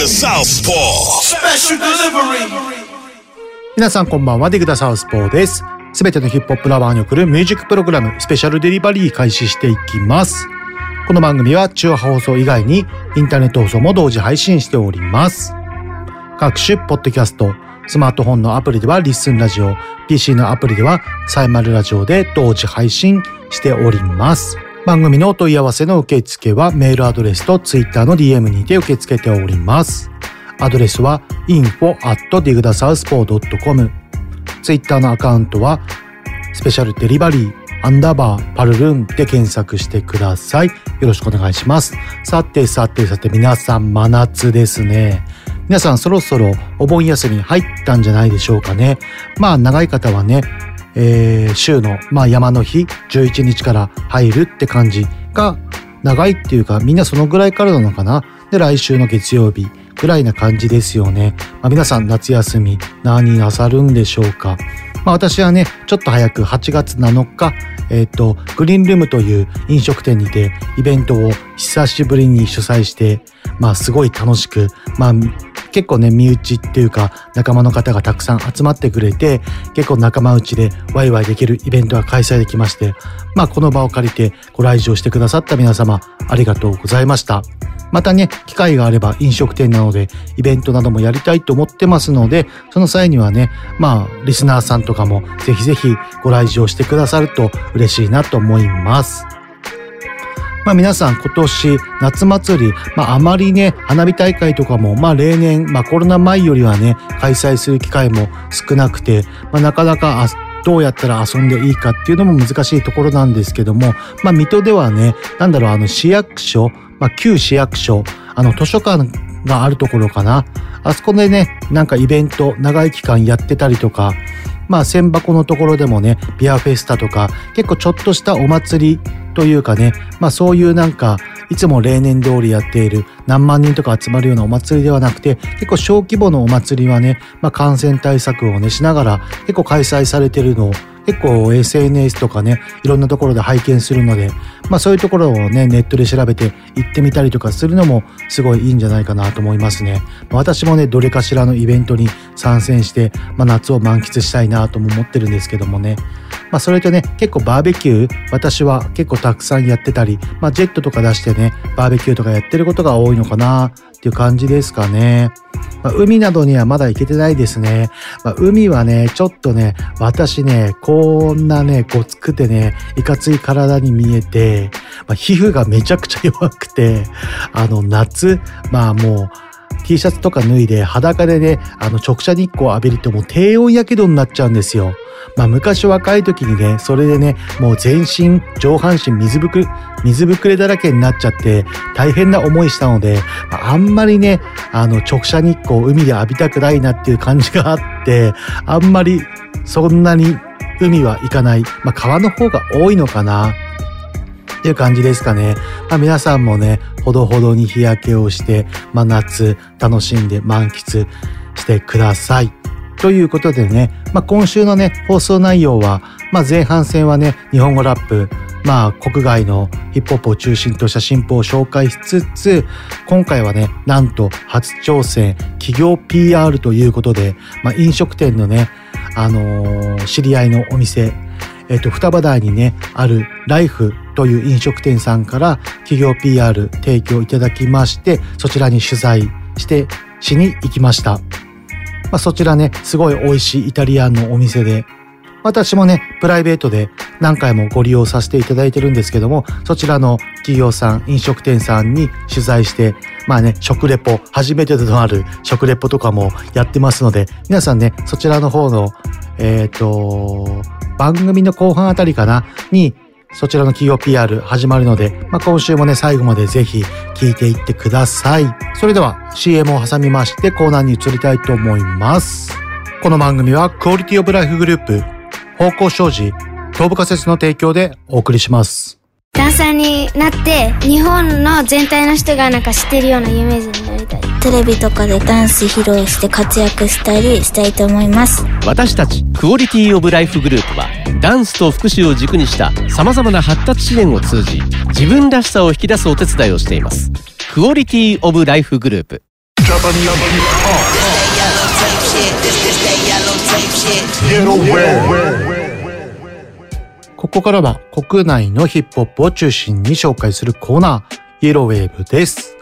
The Southpaw. Special delivery. 皆さんこんばんは、ディグダサウスポーです。すべてのヒップホップラバーに送るミュージックプログラム、スペシャルデリバリー開始していきます。この番組は中波放送以外にインターネット放送も同時配信しております。各種ポッドキャスト、スマートフォンのアプリではリッスンラジオ、PC のアプリではサイマルラジオで同時配信しております。番組のお問い合わせの受付はメールアドレスと Twitter の DM にて受け付けております。アドレスは info.digdasouthpaw.com Twitter のアカウントはスペシャルデリバリーアンダーバーパルルーンで検索してください。よろしくお願いします。さてさてさて皆さん真夏ですね。皆さんそろそろお盆休み入ったんじゃないでしょうかね。まあ長い方はね、えー週の、まあ、山の日11日から入るって感じが長いっていうかみんなそのぐらいからなのかな。で来週の月曜日ぐらいな感じですよね。まあ、皆さん夏休み何なさるんでしょうか。まあ、私はね、ちょっと早く8月7日、えっ、と、グリーンルームという飲食店にてイベントを久しぶりに主催して、まあすごい楽しく、まあ結構ね、身内っていうか仲間の方がたくさん集まってくれて、結構仲間内でワイワイできるイベントが開催できまして、まあこの場を借りてご来場してくださった皆様ありがとうございました。またね、機会があれば飲食店なのでイベントなどもやりたいと思ってますので、その際にはね、まあ、リスナーさんとかもぜひぜひご来場してくださると嬉しいなと思います。まあ皆さん今年夏祭り、まああまりね、花火大会とかも、まあ例年、まあコロナ前よりはね、開催する機会も少なくて、まあなかなかどうやったら遊んでいいかっていうのも難しいところなんですけども、まあ水戸ではね、なんだろう、あの市役所、まあ旧市役所、あの図書館があるところかな。あそこでね、なんかイベント長い期間やってたりとか、まあ千箱のところでもね、ビアフェスタとか、結構ちょっとしたお祭りというかね、まあそういうなんか、いつも例年通りやっている何万人とか集まるようなお祭りではなくて、結構小規模のお祭りはね、まあ感染対策をね、しながら結構開催されてるのを、結構 SNS とかね、いろんなところで拝見するので、まあそういうところをね、ネットで調べて行ってみたりとかするのもすごいいいんじゃないかなと思いますね。まあ私もね、どれかしらのイベントに参戦して、まあ夏を満喫したいなとも思ってるんですけどもね。まあそれとね、結構バーベキュー、私は結構たくさんやってたり、まあジェットとか出してね、バーベキューとかやってることが多いのかなっていう感じですかね。まあ、海などにはまだ行けてないですね。まあ、海はね、ちょっとね、私ね、こんなね、ごつくてね、いかつい体に見えて、まあ、皮膚がめちゃくちゃ弱くて、あの、夏、まあもう、T シャツとか脱いで裸でね、あの直射日光を浴びるともう低温やけどになっちゃうんですよ。まあ昔若い時にね、それでね、もう全身、上半身水ぶく、水ぶくれだらけになっちゃって大変な思いしたので、まああんまりね、あの直射日光を海で浴びたくないなっていう感じがあって、あんまりそんなに海は行かない。まあ川の方が多いのかな。っていう感じですかね。まあ皆さんもね、ほどほどに日焼けをして、まあ夏楽しんで満喫してください。ということでね、まあ今週のね、放送内容は、まあ前半戦はね、日本語ラップ、まあ国外のヒップホップを中心とした進歩を紹介しつつ、今回はね、なんと初挑戦、企業 PR ということで、まあ飲食店のね、あのー知り合いのお店、えっと、双葉台にね、あるライフという飲食店さんから企業 PR 提供いただきまして、そちらに取材して、しに行きました。まあ、そちらね、すごい美味しいイタリアンのお店で、私もね、プライベートで何回もご利用させていただいてるんですけども、そちらの企業さん、飲食店さんに取材して、まあね、食レポ、初めてとなる食レポとかもやってますので、皆さんね、そちらの方の、えっ、と、番組の後半あたりかな、に、そちらの企業 PR 始まるので、まあ、今週もね、最後までぜひ聞いていってください。それでは CM を挟みましてコーナーに移りたいと思います。この番組はクオリティオブライフグループ、方向障子、東部仮説の提供でお送りします。ダンサーになって日本の全体の人がなんか知ってるような有名人になりたい。テレビとかでダンス披露して活躍したりしたいと思います。私たちクオリティオブライフグループはダンスと福祉を軸にしたさまざまな発達支援を通じ自分らしさを引き出すお手伝いをしています。クオリティオブライフグループここからは国内のヒップホップを中心に紹介するコーナー、イエローウェーブです。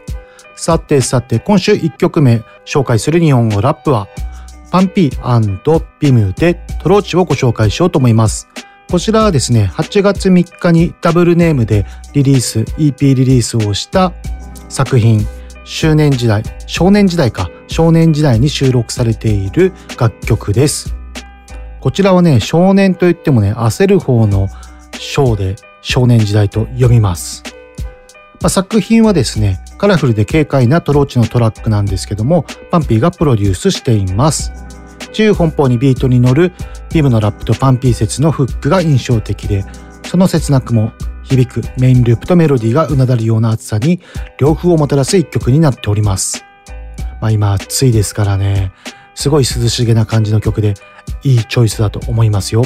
さてさて、今週1曲目紹介する日本語ラップは、パンピービムでトローチをご紹介しようと思います。こちらはですね、8月3日にダブルネームでリリース、EP リリースをした作品、周年時代、少年時代か、少年時代に収録されている楽曲です。こちらはね、少年といってもね、焦る方の章で少年時代と読みます。まあ、作品はですね、カラフルで軽快なトローチのトラックなんですけども、パンピーがプロデュースしています。自由奔放にビートに乗るビムのラップとパンピー説のフックが印象的で、その切なくも響くメインループとメロディーがうなだるような熱さに両風をもたらす一曲になっております。まあ今暑いですからね、すごい涼しげな感じの曲でいいチョイスだと思いますよ。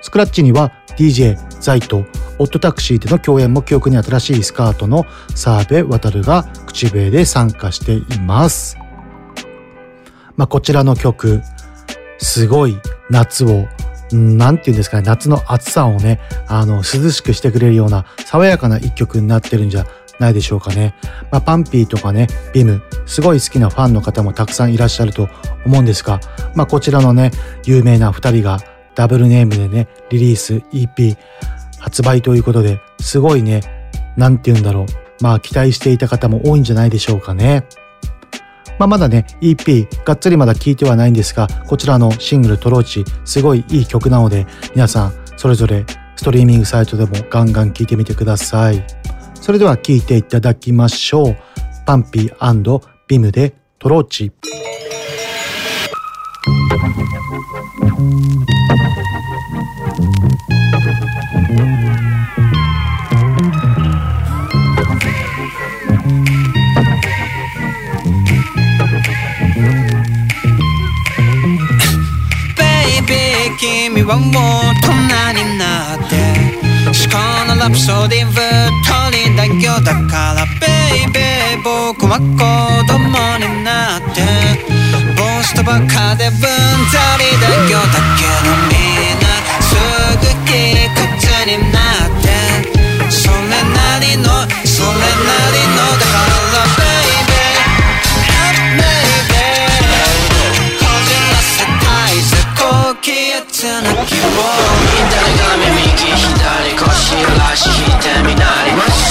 スクラッチには DJ ザイとオットタクシーでの共演も記憶に新しいスカートの澤部渡が口笛で参加しています。まあこちらの曲、すごい夏を、んなんて言うんですかね、夏の暑さをね、あの、涼しくしてくれるような爽やかな一曲になってるんじゃないでしょうかね。まあ、パンピーとかね、ビム、すごい好きなファンの方もたくさんいらっしゃると思うんですが、まあ、こちらのね、有名な二人がダブルネームでね、リリース EP 発売ということで、すごいね、なんて言うんだろう。まあ、期待していた方も多いんじゃないでしょうかね。まあ、まだね、EP、がっつりまだ聴いてはないんですが、こちらのシングルトローチ、すごいいい曲なので、皆さん、それぞれストリーミングサイトでもガンガン聴いてみてください。それでは聴いていただきましょう。パンピービムでトローチ。君はもう大人になって思考のラプソディぶっとりだよだからベイベー僕は子供になって帽子とばかでぶんざりだよだけどみんなすぐいい口になってそれなりのそれなりの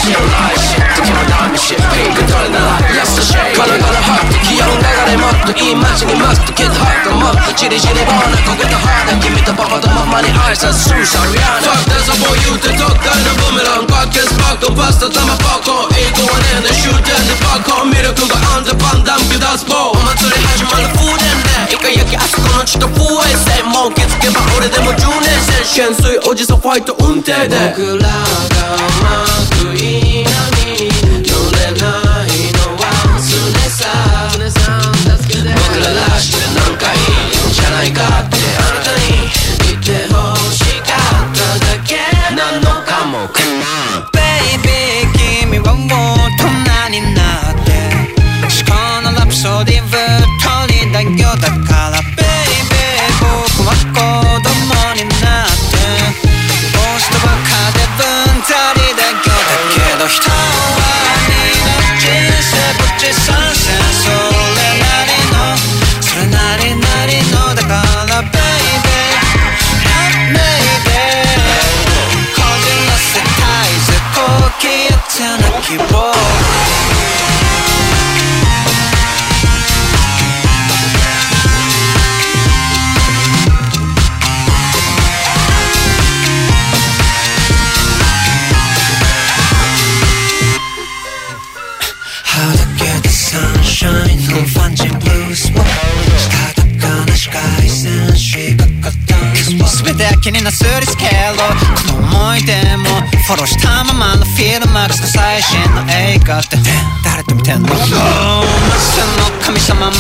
り真っ白なシッ時もダメシッピンクどれならラストシェイカラカラハット気温流れもっといい街にマストキッドハットもっとチリチリボーナ焦げた肌君とパパとママに挨拶するシャリアナ Fuck there's a boy you ってどっかのブーメランバッケンスパックパスタ玉パコン英語はねえねシューテンでバッコンミルクがアンダーパンダンビュダスボーお祭り始まる風伝でイカ焼きあそこの血と風衛星もう気づけば俺でも10年戦懸垂おじさんファイト運転で僕らがまくいなに乗れないのは常さ。僕ららしてなんかいいんじゃないかって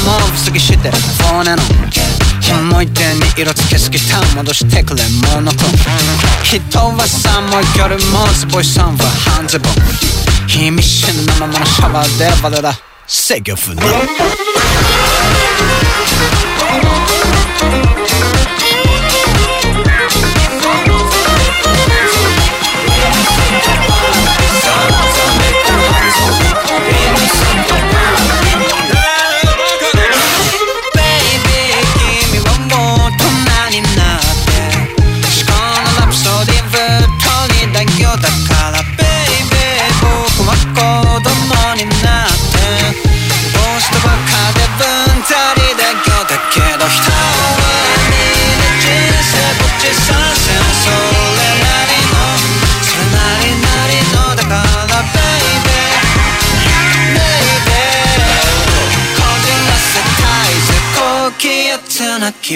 も不過ぎしてる。骨の。思い出に色つけすぎた。戻してくれモノト人は寒い夜もズボイさ。んは半ズボン。意味深なままのシャワーでバレラ。制御不能。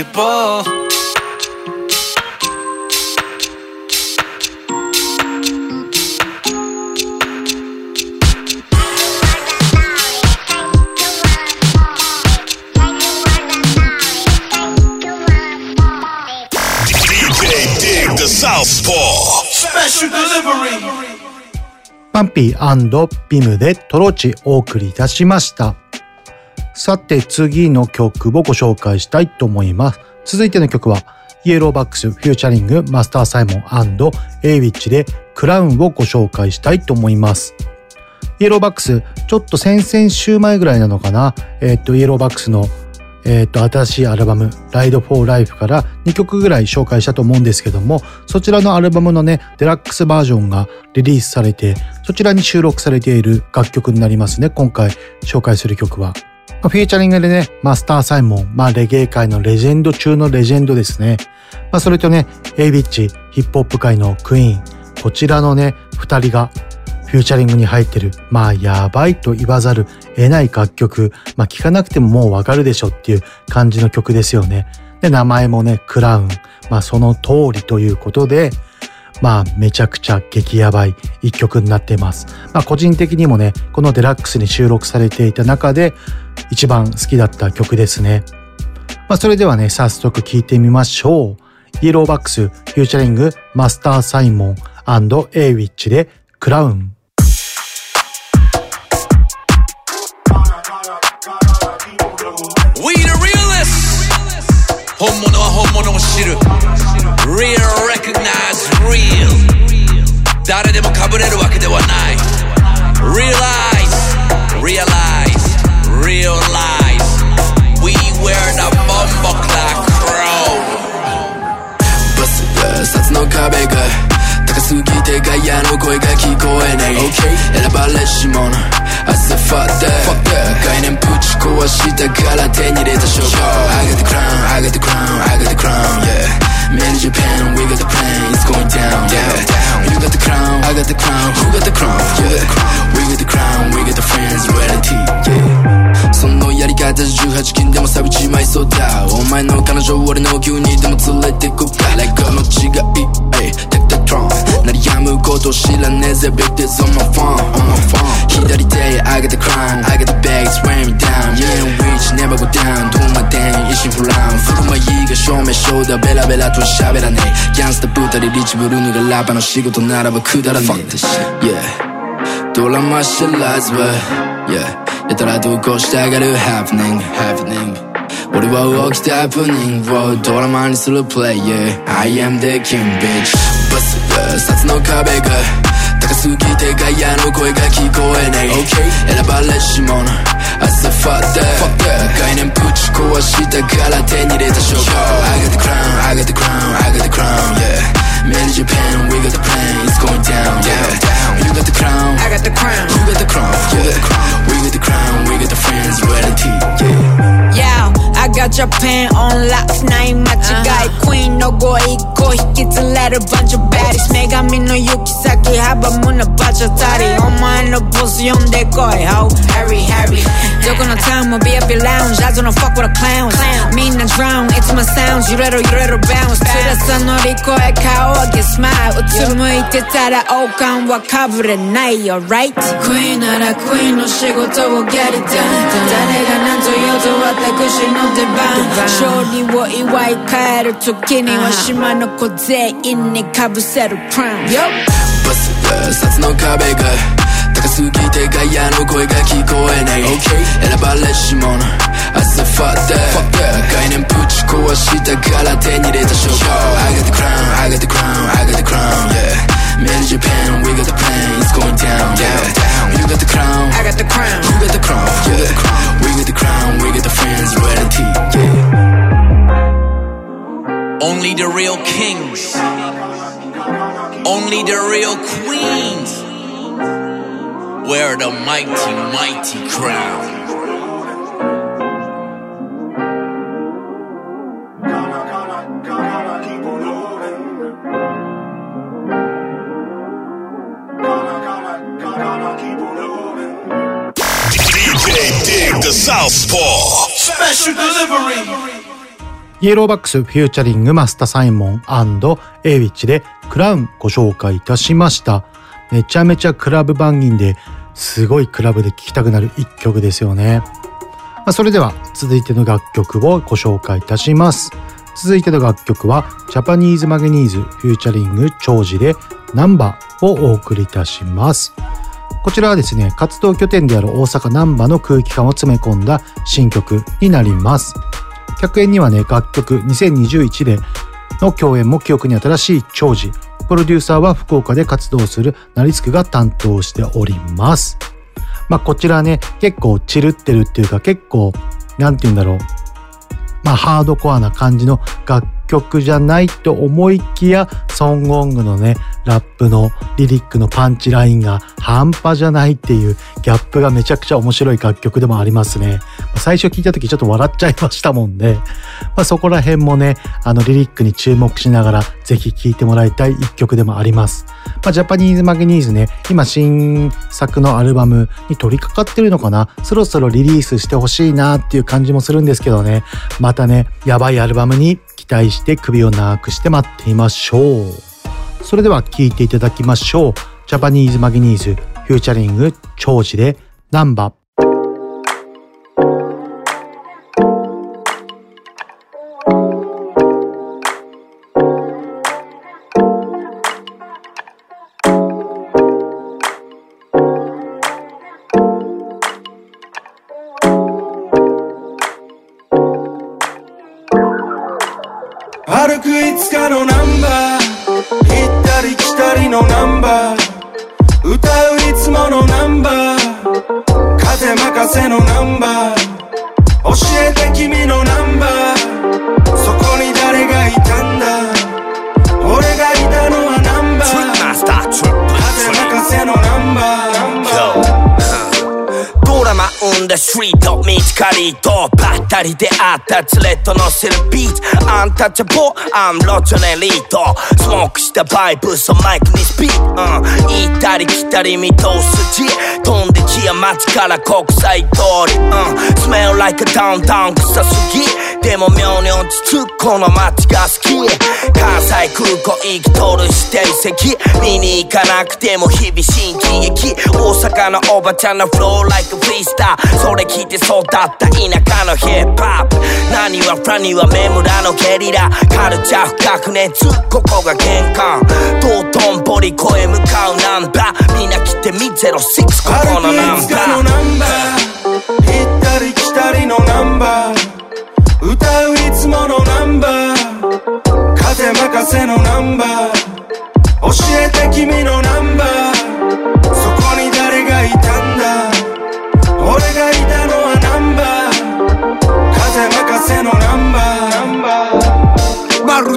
希。パンピービムでトロチお送りいたしました。さて次の曲をご紹介したいと思います。続いての曲はイエローバックスフューチャリングマスターサイモンエイウィッチでクラウンをご紹介したいと思います。イエローバックス、ちょっと先々週前ぐらいなのかな？えっ、と、イエローバックスのえっ、と、新しいアルバム、Ride for Life から2曲ぐらい紹介したと思うんですけども、そちらのアルバムのね、デラックスバージョンがリリースされて、そちらに収録されている楽曲になりますね、今回紹介する曲は。まあフィーチャリングでね、マスター・サイモン、まあレゲエ界のレジェンド中のレジェンドですね。まあそれとね、エイビッチ、ヒップホップ界のクイーン、こちらのね、二人がフューチャリングに入ってる、まあやばいと言わざる得ない楽曲、まあ聞かなくてももうわかるでしょっていう感じの曲ですよね。で、名前もね、クラウン、まあその通りということで、まあめちゃくちゃ激ヤバい一曲になっています。まあ個人的にもね、このデラックスに収録されていた中で一番好きだった曲ですね。まあそれではね、早速聴いてみましょう。イエローバックスフューチャリングマスター・サイモンエイウィッチでクラウン。We the realists 本物は本物を知る Real recognize real 誰でも被れるわけではない Realize Realize Realize We wear the bombo clock crown バスが札の壁が高すぎてガヤの声が聞こえない、選ばれし者 I said fuck that 概念ぶち壊したから手に入れた証拠 I got the crown I got the crown I got the crown yeah Made in Japan we got the plan it's going down yeah You got the crown I got the crown Who got the crown yeah We got the crown we got the friends reality yeah そ のやり方18金でも錆びちまいそうだ。お前の彼女俺の急にでも連れてくか。Like の違い Ay, Take the t r o n 鳴りやむこと知らねえぜ Big this on my phone on my phone 左手 I got the crown I got the bags weigh me down Yeah and reach never go down どんな電一心不乱。振る舞いが証明書だ。ベラベラと喋らねえ。ギャンスタ二人リッチブルーのがラバの仕事ならばくだらねえ。Fuck this shit Yeah ドラマ知らずは Yeah やたらとこうしたがる happening happening 俺は起きたハプニングをドラマにするプレイヤー I am the king bitch バスが札の壁が高すぎてガヤの声が聞こえない、選ばれし者 I said fuck that 概念ぶち壊したから手に入れた証拠 I got the crown I got the crown I got the crown yeah Made in Japan we got the plan it's going down yeah You got the crown I got the crown You got the crown yeah We got the crown got Japan on lock ない間違い、クイーンのご一個引き連れるバンチョバディス女神の行き先阻むなバチャタリお前のボス呼んでこい How Harry Harry. どこのタウンも be up your lounge. I don't fuck with a clown. みんな drown いつも sounds. 揺れろ揺れろ bounce 辛さ乗り越え顔上げ smile. うつむいてたら王冠はかぶれない alright クイーンならクイーンの仕事を get it done. 誰が何と言おうと私の出番勝利を祝い帰る時には島の子全員にかぶせる crown バスが札の壁が高すぎてガヤの声が聞こえない、okay. 選ばれし者 As a fuck that 概念ぶち壊したから手に入れた証拠 I got the crown, I got the crown, I got the crown yeah Made in Japan, we got the plan, it's going down, yeah You got the crown, I got the crown You got the crown, yeah We got the crown, we got the friends, reality, yeah Only the real kings Only the real queens wear the mighty, mighty crown. DJ Dig the Southpaw. Special delivery. ¥ellow Bucks featuring マスターサイモン Awich で Crown ご紹介いたしました。めちゃめちゃ club bangin'ですごいクラブで聴きたくなる一曲ですよね。まあ、それでは続いての楽曲をご紹介いたします。続いての楽曲はジャパニーズマゲニーズ featuring CHOUJI でナンバをお送りいたします。こちらはですね、活動拠点である大阪難波の空気感を詰め込んだ新曲になります。客演にはね、楽曲2021での共演も記憶に新しい長寿。プロデューサーは福岡で活動するナリスクが担当しております。まあこちらね、結構チルってるっていうか結構、なんて言うんだろう。まあハードコアな感じの楽曲じゃないと思いきや、ソンゴングのね、ラップのリリックのパンチラインが半端じゃないっていうギャップがめちゃくちゃ面白い楽曲でもありますね。最初聞いた時ちょっと笑っちゃいましたもんで、まあ、そこら辺もね、あのリリックに注目しながらぜひ聴いてもらいたい一曲でもあります。まあ、ジャパニーズマグニーズね、今新作のアルバムに取り掛かってるのかな？そろそろリリースしてほしいなっていう感じもするんですけどね、またね、やばいアルバムに期待して首を長くして待っていましょう。それでは聴いていただきましょう。ジャパニーズマギニーズフューチャリング長寿でナンバミスカリーとパッ人で会った連れと乗せるビートアンタッチャボーアンロチョネリートスモークしたバイブスマイクにスピード、うん、行ったり来たり見通す地飛んできや街から国際通り、うん、Smell like a downtown 臭すぎでも妙に落ち着くこの街が好き。関西空港行き通る指定席。見に行かなくても日々新喜劇。大阪のおばちゃんのフロー like フリースターそれ聞いて育った田舎のヒップホップ何はフラには目村のゲリラカルチャー深く熱ここが玄関。道頓堀越え向かうナンバー。みんな来てみ06ここのナンバー。行ったり来たりのナンバー。歌ういつものナンバー。風任せのナンバー。教えて君のナンバー。そこに誰がいたんだ？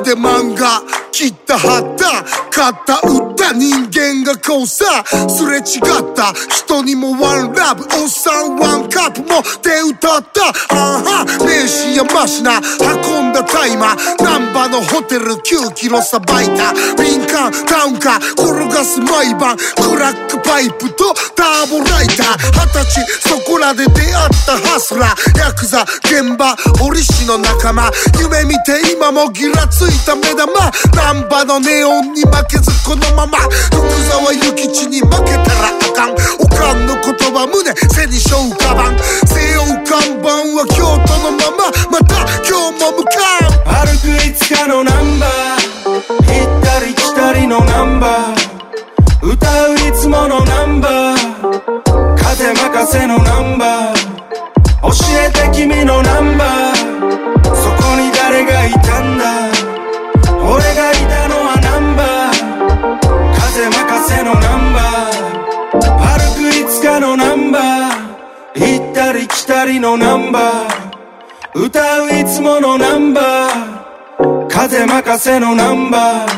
るで漫画。切った貼った。買った売った人間が交差すれ違った。人にもワンラブ。おっさんワンカップもで歌った。あは名刺やマシナ運んだタイマーナンバのホテル9キロさばいた。敏感タウンか転がす毎晩。クラックパイプとターボライター。二十歳そこらで出会ったハスラー。ヤクザ現場。堀市の仲間。夢見て今もギラついた目玉。ンバのネオンに負けずこのまま福沢諭吉に負けたらあかん。おかんの言葉胸背に背負う。博士のナンバー。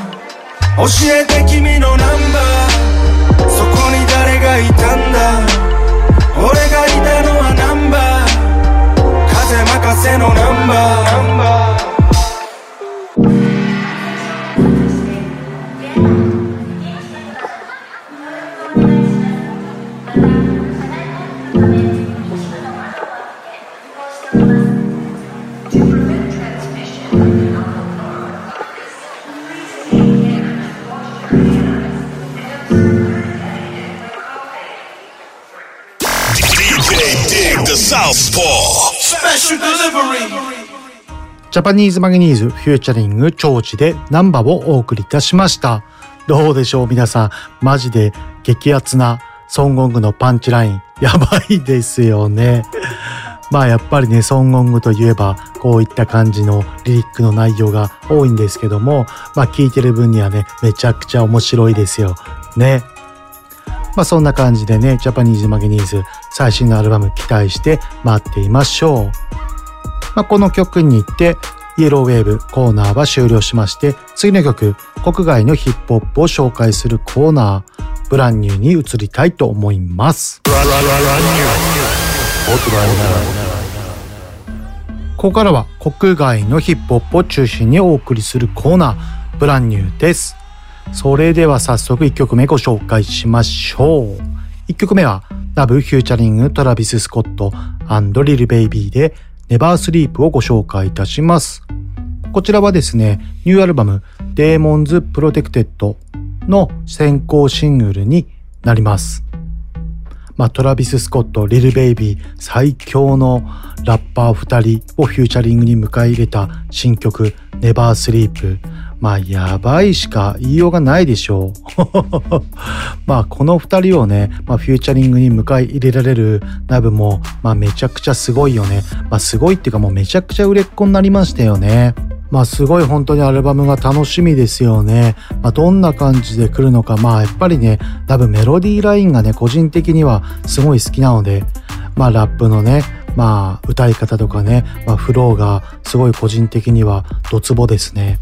教えて君のナンバー。そこに誰がいたんだ。俺がいたのはナンバー。風任せのナンバー。ジャパニーズマゲニーズ featuring CHOUJI でナンバをお送りいたしました。どうでしょう皆さん。マジで激アツな孫GONG のパンチライン。やばいですよね。まあやっぱりね、孫GONG といえばこういった感じのリリックの内容が多いんですけども、まあ聞いてる分にはね、めちゃくちゃ面白いですよ。ね。まあそんな感じでね、ジャパニーズマゲニーズ最新のアルバム期待して待っていましょう。まあ、この曲に行ってイエローウェーブコーナーは終了しまして次の曲国外のヒップホップを紹介するコーナーブランニューに移りたいと思います。ここからは国外のヒップホップを中心にお送りするコーナーブランニューです。それでは早速1曲目ご紹介しましょう。1曲目は NAV featuring トラビス・スコットリル・ベイビーで Never Sleep をご紹介いたします。こちらはですね、ニューアルバム Demons Protected の先行シングルになります。まあ、トラビス・スコット、リル・ベイビー、最強のラッパー2人を featuring に迎え入れた新曲、 Never Sleep。まあ、やばいしか言いようがないでしょう。まあ、この二人をね、まあ、 featuring に迎え入れられるナブも、まあ、めちゃくちゃすごいよね。まあ、すごいっていうかもうめちゃくちゃ売れっ子になりましたよね。まあすごい本当にアルバムが楽しみですよね。まあどんな感じで来るのか、まあやっぱりね、多分メロディーラインがね、個人的にはすごい好きなので、まあラップのね、まあ歌い方とかね、まあフローがすごい個人的にはドツボですね。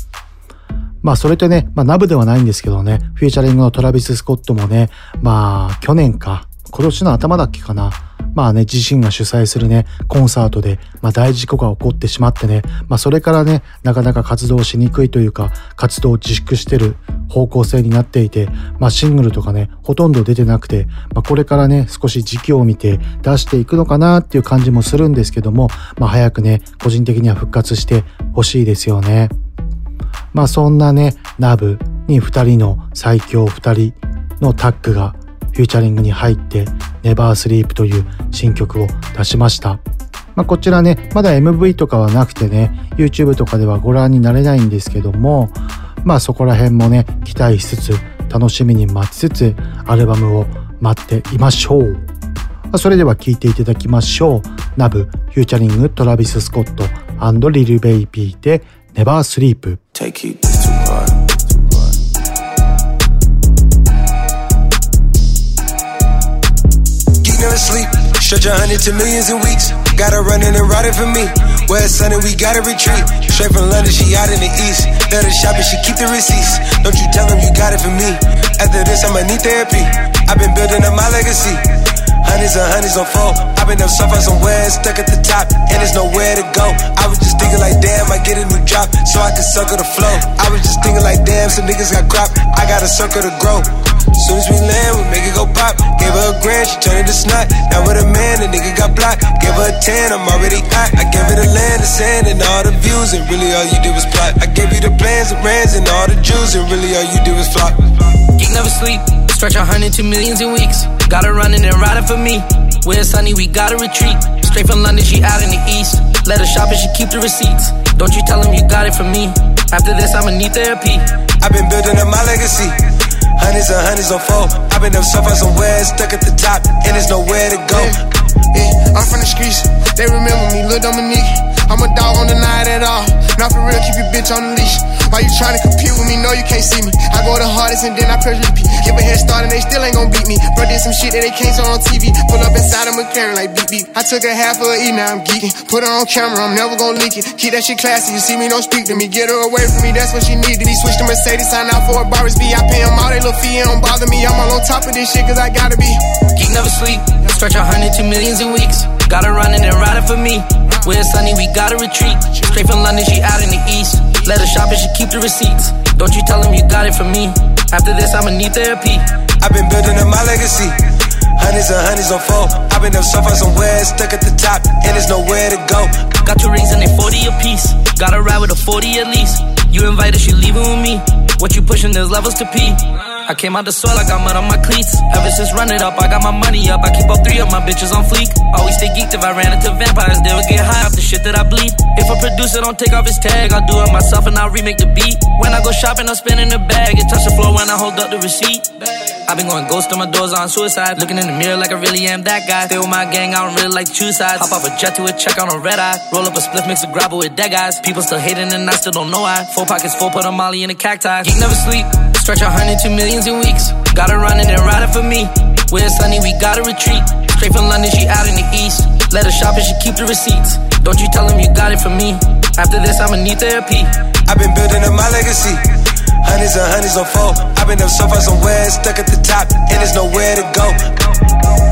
まあそれとね、まあナブではないんですけどね、フューチャリングのトラビス・スコットもね、まあ去年か、今年の頭だっけかな。まあね、自身が主催するね、コンサートで、まあ大事故が起こってしまってね、まあそれからね、なかなか活動しにくいというか、活動を自粛してる方向性になっていて、まあシングルとかね、ほとんど出てなくて、まあこれからね、少し時期を見て出していくのかなっていう感じもするんですけども、まあ早くね、個人的には復活してほしいですよね。まあそんなね、ナブに2人の最強2人のタッグがフューチャリングに入ってネバースリープという新曲を出しました。まあ、こちらね、まだ MV とかはなくてね、YouTube とかではご覧になれないんですけども、まあそこら辺もね、期待しつつ、楽しみに待ちつつ、アルバムを待っていましょう。それでは聴いていただきましょう。ナブ、フューチャリング、トラビス・スコットリル・ベイビーで Never Sleep Take it too never sleep. Stretch a hundred to millions in weeks. Got her running and riding for me. Where it's sunny, we gotta retreat. Straight from London, she out in the east. Let her shop and she keep the receipts. Don't you tell them you got it for me. After this, I'ma need therapy. I've been building up my legacy. Hundreds and hundreds on four. I've been up so far somewhere, stuck at the top, and there's nowhere to go. I was just thinking like, damn, I get a new drop, so I can circle the flow. I was just thinking like, damn, some niggas got crop, I got a circle to grow. Soon as we land, we make it go pop. Gave her a grand, she turned it to snot. Now with a man, the nigga got blocked. Gave her a 10, I'm already hot. I gave her the land, the sand, and all the views, and really all you did was plot. I gave you the plans, the brands, and all the jewels, and really all you did was flop. Geek never sleep, stretch a hundred to millions in weeks. Gotta running and riding for me. Where it's sunny, we gotta retreat. Straight from London, she out in the east. Let her shop and she keep the receipts. Don't you tell him you got it from me. After this, I'ma need therapy. I've been building up my legacy. Hundreds and hundreds on four. I've been up so far somewhere, stuck at the top, and there's nowhere to go. Yeah, I'm from the streets. They remember me, Lil Dominique. I'm a dog on the night at all. Not for real, keep your bitch on the leash. Why you trying to compete with me? No, you can't see me. I go the hardest and then I press repeat. Give a head start and they still ain't gon' beat me. Bro did some shit that they can't show on TV. Pull up inside a McLaren like beep beep. I took a half of a E, now I'm geeking. Put her on camera, I'm never gon' leak it. Keep that shit classy. You see me, don't speak to me. Get her away from me, that's what she needed. He switched to Mercedes, sign out for a Barris B. I pay him all they little fee, it don't bother me. I'm all on top of this shit cause I gotta be. Geek never sleep, stretch a hundred to millions in weeks. Gotta run it and ride it for me. Where it's sunny, we gotta retreat. Straight from London, she out in the east. Let her shop and she keep the receipts. Don't you tell him you got it from me. After this, I'ma need therapy. I've been building up my legacy. Hundreds and hundreds on four. I've been up so far somewhere, stuck at the top, and there's nowhere to go. Got two rings and they 40 apiece. Gotta ride with a 40 at least. You invited, she leaving with me. What you pushing, there's levels to pee. I came out the soil, I got mud on my cleats. Ever since run it up, I got my money up. I keep all three of my bitches on fleek. Always stay geeked if I ran into vampires, they would get high off the shit that I bleed. If a producer don't take off his tag, I'll do it myself and I'll remake the beat. When I go shopping, I'm spinning the bag. It touch the floor when I hold up the receipt. I've been going ghost on my doors on suicide. Looking in the mirror like I really am that guy. Stay with my gang, I don't really like two sides. Hop off a jet to a check on a red eye. Roll up a spliff, mix a gravel with dead guys. People still hating and I still don't know why. Four pockets full, put a molly in a cacti. Geek never sleep. Stretch a hundred to millions in weeks. Gotta run it and ride it for me. Where it's sunny, we gotta retreat. Straight from London, she out in the east. Let her shop and she keep the receipts. Don't you tell him you got it from me. After this, I'ma need therapy. I've been building up my legacy. Hundreds and hundreds on four. I've been up so far somewhere, stuck at the top, and there's nowhere to go.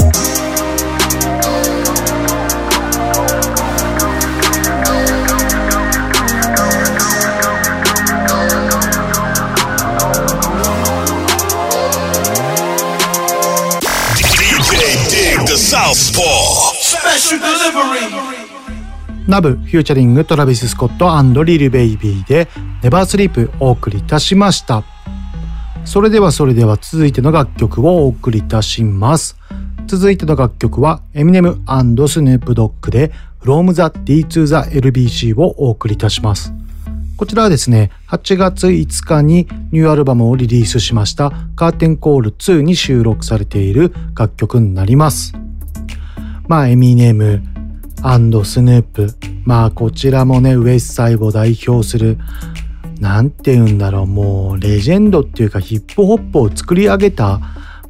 ナブ、フューチャリング、トラビス・スコットリル・ベイビーで、ネバースリープお送りいたしました。それではそれでは続いての楽曲をお送りいたします。続いての楽曲は、エミネムスヌープドッグで、From the D to the LBC をお送りいたします。こちらはですね、8月5日にニューアルバムをリリースしましたカーテンコール2に収録されている楽曲になります。まあ、エミネムスヌープ。まあ、こちらもね、ウエスサイを代表する、なんて言うんだろう、もう、レジェンドっていうかヒップホップを作り上げた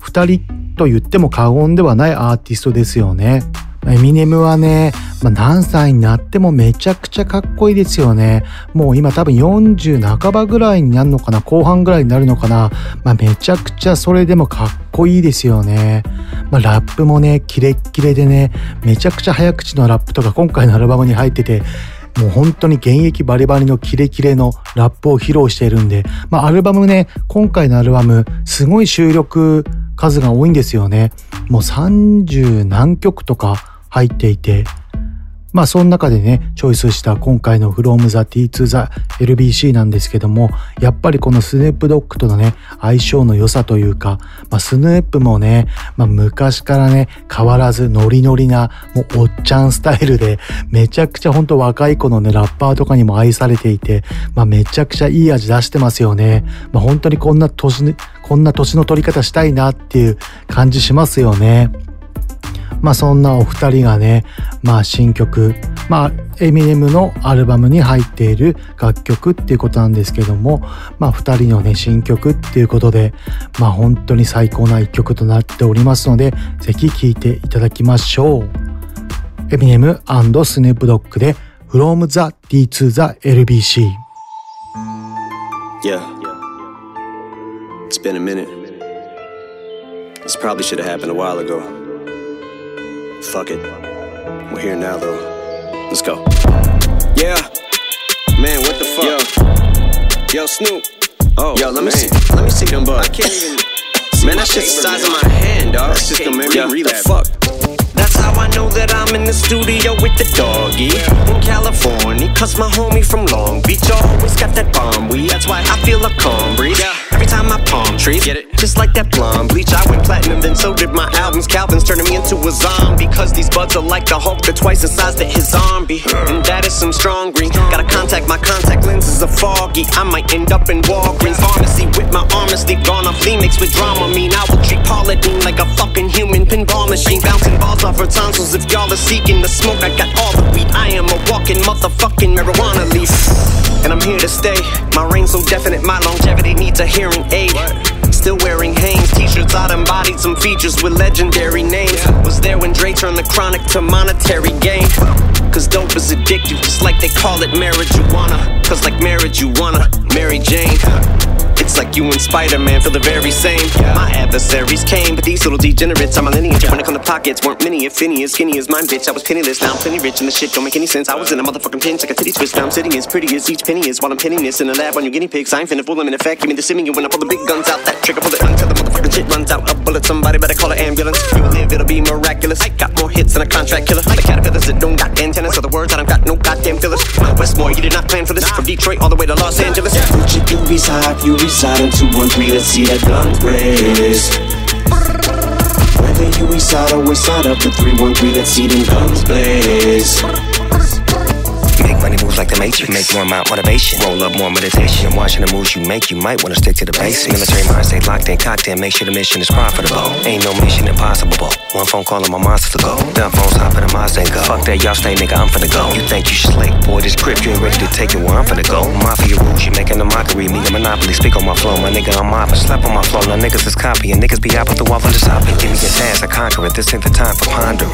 二人と言っても過言ではないアーティストですよね。エミネムはね、まあ、何歳になってもめちゃくちゃかっこいいですよね。もう今多分40半ばぐらいになるのかな後半ぐらいになるのかなまあめちゃくちゃそれでもかっこいいですよね。まあラップもね、キレッキレでね、めちゃくちゃ早口のラップとか今回のアルバムに入ってて、もう本当に現役バリバリのキレキレのラップを披露しているんで、まあアルバムね、今回のアルバム、すごい収録数が多いんですよね。もう30何曲とか入っていて、まあその中でね、チョイスした今回の From the T to the LBC なんですけども、やっぱりこのスヌープドッグとのね、相性の良さというか、まあスヌープもね、まあ昔からね、変わらずノリノリな、もうおっちゃんスタイルで、めちゃくちゃほんと若い子のね、ラッパーとかにも愛されていて、まあめちゃくちゃいい味出してますよね。まあ本当にこんな年、こんな年の取り方したいなっていう感じしますよね。まあそんなお二人がね、まあ新曲、まあエミネムのアルバムに入っている楽曲っていうことなんですけども、まあ二人のね、新曲っていうことで、まあ本当に最高な一曲となっておりますので、ぜひ聴いていただきましょう。エミネムスヌープドッグで From the D to the LBC。Yeah. It's been a minute. This probably should have happened a while ago. Fuck it. We're here now, though. Let's go. Yeah. Man, what the fuck? Yo. Yo, Snoop. Oh, yo, let me see. Let me see them bugs. I can't even. Man, that shit's the size of my hand, dog. That's just gonna make me relapse. Fuck. That's how I know that I'm in the studio with the doggy in California. Cause my homie from Long Beach always got that bomb weed. That's why I feel a calm breeze. Every time I palm trees, get it? Just like that blonde bleach. I went platinum, then so did my albums. Calvin's turning me into a zombie. Cause these buds are like the Hulk, they're twice the size that his zombie. And that is some strong green. Gotta contact my contact lenses are foggy. I might end up in Walgreens pharmacy with my sleeve gone off Phoenix with drama. Mean I will treat Paula Dean like a fucking human pinball machine. Bouncing balls off her tonsils. If y'all are seeking the smoke, I got all the weed. I am a walking motherfucking marijuana leaf. And I'm here to stay. My reign's so definite, my longevity needs a hearing aid. Still wearing Hanes t-shirts, I embodied some features with legendary names. Was there when Dre turned the chronic to monetary gain. Cause dope is addictive, just like they call it marijuana. Cause like marriage, you wanna Mary Jane. Like you and Spider-Man feel the very same. My adversaries came, but these little degenerates are my lineage. When it come to pockets, weren't many, if any, as skinny as mine, bitch. I was penniless, now I'm plenty rich, and the shit don't make any sense. I was in a motherfucking pinch like a titty twist. Now I'm sitting as pretty as each penny is while I'm pinning this in the lab on your guinea pigs. I ain't finna fool them in effect. Give me the simming when I pull the big guns out. That trigger pull it until the motherfucking shit runs out. A bullet, somebody better call an ambulance. You live, it'll be miraculous. I got more hits than a contract killer. The caterpillars that don't got antennas, so the words that I've got no goddamn fillers. Mount Westmore, you did not plan for this. From Detroit all the way to Los Angeles. If you reside in 213. Let's see that gun raise. Whether you reside or side up to 313, let's see them guns blaze. Make money moves like the Matrix. Make more motivation. Roll up more meditation. And watching the moves you make, you might want to stick to the basics. Military mind stay locked in, cocked in. Make sure the mission is profitable. Ain't no mission impossible. One phone call and my monsters to go. Dumb phones hop in the Mazda and go. Fuck that, y'all stay, nigga. I'm finna go. You think you slick, boy? This grip, you ain't ready to take it where I'm finna go. Mafia rules, you making a mockery. Me a monopoly. Speak on my flow, my nigga. I'm mopping. Slap on my flow. Now niggas is copying. Niggas be hopping through all of this hopping. Give me a task, I conquer it. This ain't the time for pondering.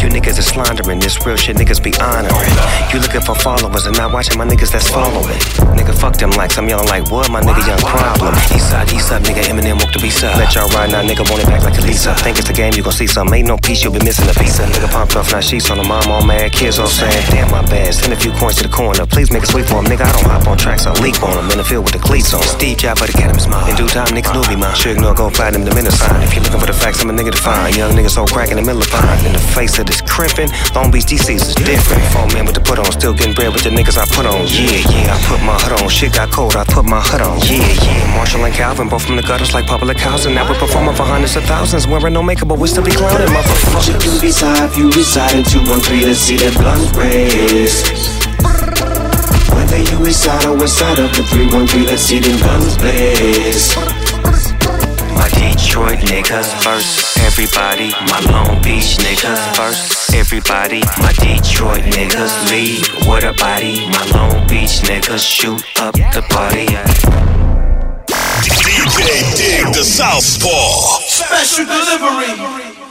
You niggas is slandering. This real shit, niggas be honoring. You looking for followers and not watching my niggas that's following. Nigga, fuck them likes. I'm yelling like, what? My nigga, young problem. East side, east side, nigga. Eminem woke the beast up. Let y'all ride now, nigga. Want it back like a Lisa. Think it's the game, you gon' see some. Ain't no piece, you'll be missing a of Nigga pumped off, now sheets on the mom, all mad. Kids all saying, damn, my bad. Send a few coins to the corner. Please make a sweep for him, nigga. I don't hop on tracks, I leap on him. In the field with the cleats on. Steve Jobs, but the Academy's mine. In due time, niggas knew me, mine. Sure ignore, go platinum, the minute sign. If you're looking for the facts, I'm a nigga to find. Young nigga so crack in the middle of fine. In the face of this crimping, Long Beach DC's is different. Four man with the put on, still getting bread with the niggas I put on. Yeah, yeah, I put my hood on. Shit got cold, I put my hood on. Yeah, yeah. Marshall and Calvin, both from the gutters like public housing. Now we're performing for hundreds of thousands, wearing no makeup, but we still be clowning, doobies high if you reside in 213. Let's see that guns raise. Whether you reside or side up to 313, let's see them guns blaze. My Detroit niggas first, everybody. My Long Beach niggas first, everybody. My Detroit niggas leave with a body. My Long Beach niggas shoot up the party. DJ Dig the Southpaw. Special delivery.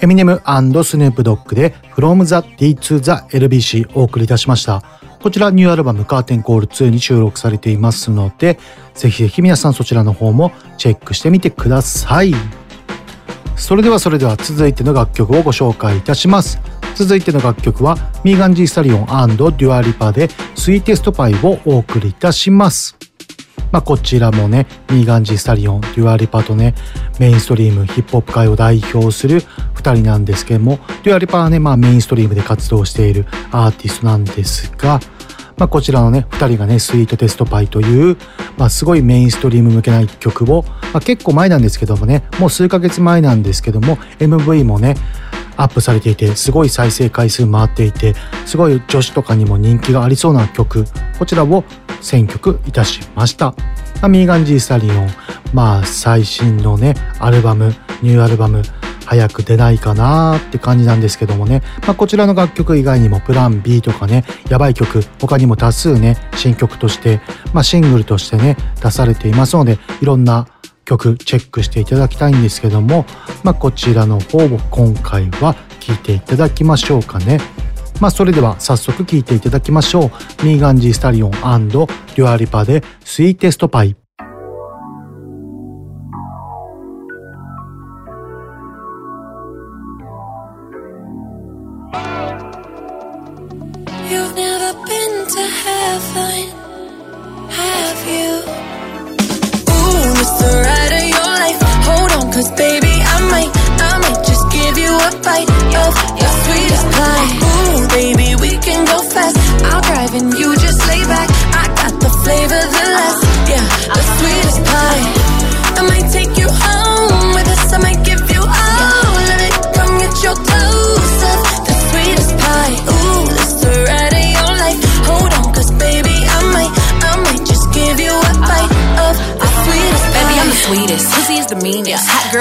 エミネムスヌープドッグで From the D to the LBC お送りいたしました。こちらニューアルバムカーテンコール2に収録されていますので、ぜひぜひ皆さんそちらの方もチェックしてみてください。それではそれでは続いての楽曲をご紹介いたします。続いての楽曲はミーガン・ジー・スタリオンデュア・リパでSweetest Pie をお送りいたします。まあ、こちらもね、ミーガンジー・スタリオン、デュア・リパとね、メインストリーム、ヒップホップ界を代表する2人なんですけども、デュア・リパはね、まあメインストリームで活動しているアーティストなんですが、まあ、こちらのね、2人がね、 Sweetest Pie という、まあ、すごいメインストリーム向けな一曲を、まあ、結構前なんですけどもね、もう数ヶ月前なんですけども、MV もね、アップされていて、すごい再生回数回っていて、すごい女子とかにも人気がありそうな曲、こちらを選曲いたしました。ミーガン・ジー・スタリオン、まあ最新のね、アルバム、ニューアルバム、早く出ないかなーって感じなんですけどもね、まあ、こちらの楽曲以外にもプラン B とかね、やばい曲、他にも多数ね、新曲として、まあ、シングルとしてね、出されていますので、いろんな曲チェックしていただきたいんですけども、まあ、こちらの方を今回は聴いていただきましょうかね。まあ、それでは早速聴いていただきましょう。ミーガンジースタリオンデュアリパでスイーテストパイ。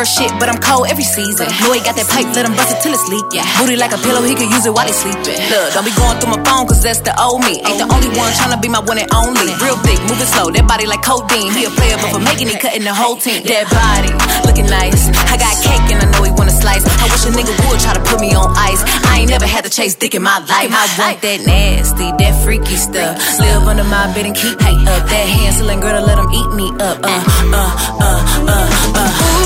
Girl shit, but I'm cold every season. Know he got that pipe, let him bust it till it's leak. Yeah. Booty like a pillow, he could use it while he sleeping. Look, don't be going through my phone, cause that's the old me. Ain't the only one tryna be my one and only. Real thick, moving slow, that body like codeine. He a player, but for making it, cutting the whole team. That body, looking nice. I got cake and I know he wanna slice. I wish a nigga would try to put me on ice. I ain't never had to chase dick in my life. I want that nasty, that freaky stuff. Live under my bed and keep me up. That handling girl to let him eat me up. Uh, uh, uh, uh, uh.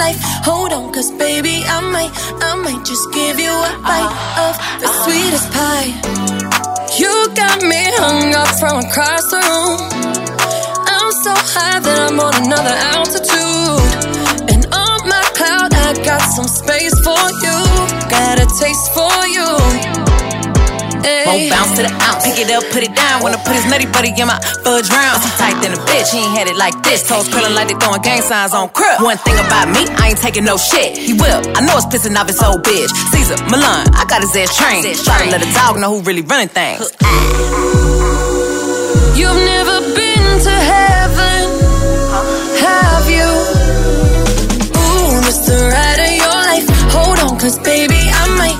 life. Hold on, cause baby, I might, I might just give you a bite uh-huh. of the uh-huh. sweetest pie. You got me hung up from across the room. I'm so high that I'm on another altitude. And on my cloud, I got some space for you. Got a taste for you. Won't bounce to the ounce. Pick it up, put it down. Wanna put his nutty buddy in my fudge round. He tight than a bitch, he ain't had it like this. Toes curling like they throwing gang signs on crib. One thing about me, I ain't taking no shit. He will. I know it's pissing off his old bitch. Caesar, Milan, I got his ass trained. Try to let a dog know who really running things. You've never been to heaven, have you? Ooh, it's the ride of your life. Hold on, cause baby, I might, I might just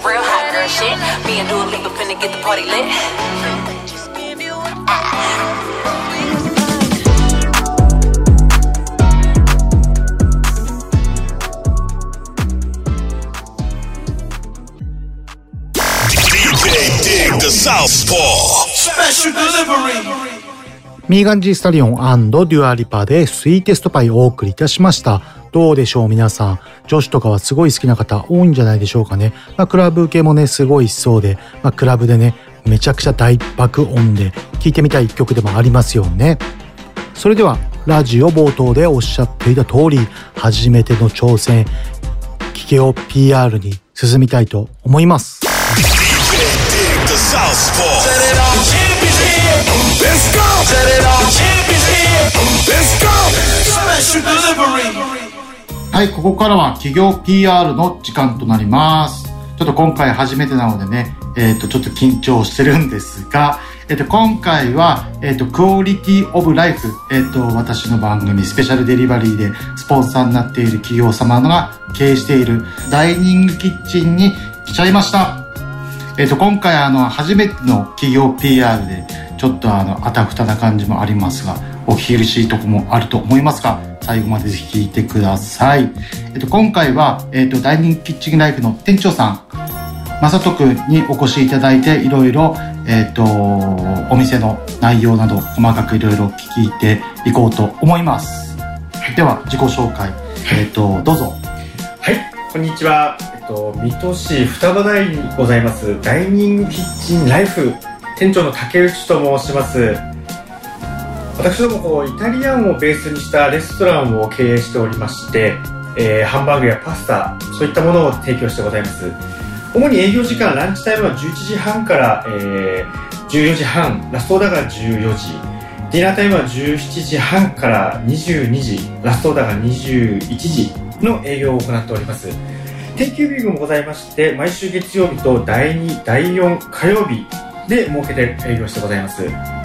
Real hot girl shit. Me and Dua Lipa finna get the party lit. DJ Dig the Southpaw Special Delivery ミーガンジースタリオンデュアリパで Sweetest Pie をお送りいたしました。どうでしょう皆さん。女子とかはすごい好きな方多いんじゃないでしょうかね。まあクラブ系もね、すごいしそうで、まあクラブでね、めちゃくちゃ大爆音で聴いてみたい一曲でもありますよね。それでは、ラジオ冒頭でおっしゃっていた通り、初めての挑戦、聞けよ PR に進みたいと思います。Let's go! Let's go! Smash your delivery! はい、ここからは企業 PR の時間となります。ちょっと今回初めてなのでね、えっ、と、ちょっと緊張してるんですが、えっ、と、今回は、えっ、と、クオリティオブライフ、えっ、と、私の番組、スペシャルデリバリーでスポンサーになっている企業様が経営しているダイニングキッチンに来ちゃいました。えっ、と、今回あの、初めての企業 PR で、ちょっとあの、あたふたな感じもありますが、お聞き苦しいとこもあると思いますが、最後までぜひ聞いてください。えっ、と、今回は、えっ、と、ダイニングキッチンライフの店長さん、まさとくんにお越しいただいて、いろいろ、えっ、と、お店の内容など、細かくいろいろ聞いていこうと思います。では、自己紹介、えっ、と、どうぞ。はい、こんにちは。えっと、水戸市双葉台にございます、ダイニングキッチンライフ、店長の竹内と申します。私どもこう、イタリアンをベースにしたレストランを経営しておりまして、えーハンバーグやパスタ、そういったものを提供してございます。主に営業時間、ランチタイムは11時半から、えー14時半、ラストオーダーが14時、ディナータイムは17時半から22時、ラストオーダーが21時の営業を行っております。定休日もございまして毎週月曜日と第2第4火曜日で設けて営業してございます。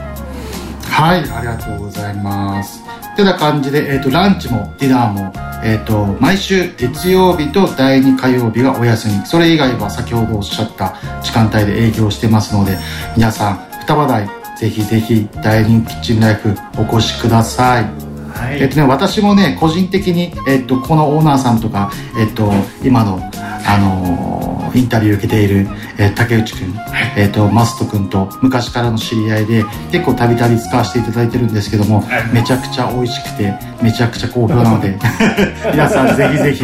はい、ありがとうございます。てな感じで、えっ、と、ランチもディナーも、えっ、と、毎週月曜日と第2火曜日がお休み。それ以外は先ほどおっしゃった時間帯で営業してますので、皆さん、双葉台、ぜひぜひ、ダイニングキッチンライフお越しください。はいえっとね、私もね、個人的に、えっと、このオーナーさんとか、えっと、今の、あのーインタビュー受けている、えー竹内くん、えっと、マストくんと昔からの知り合いで、結構たびたび使わせていただいてるんですけども、めちゃくちゃ美味しくて、めちゃくちゃ好評なので、皆さんぜひぜひ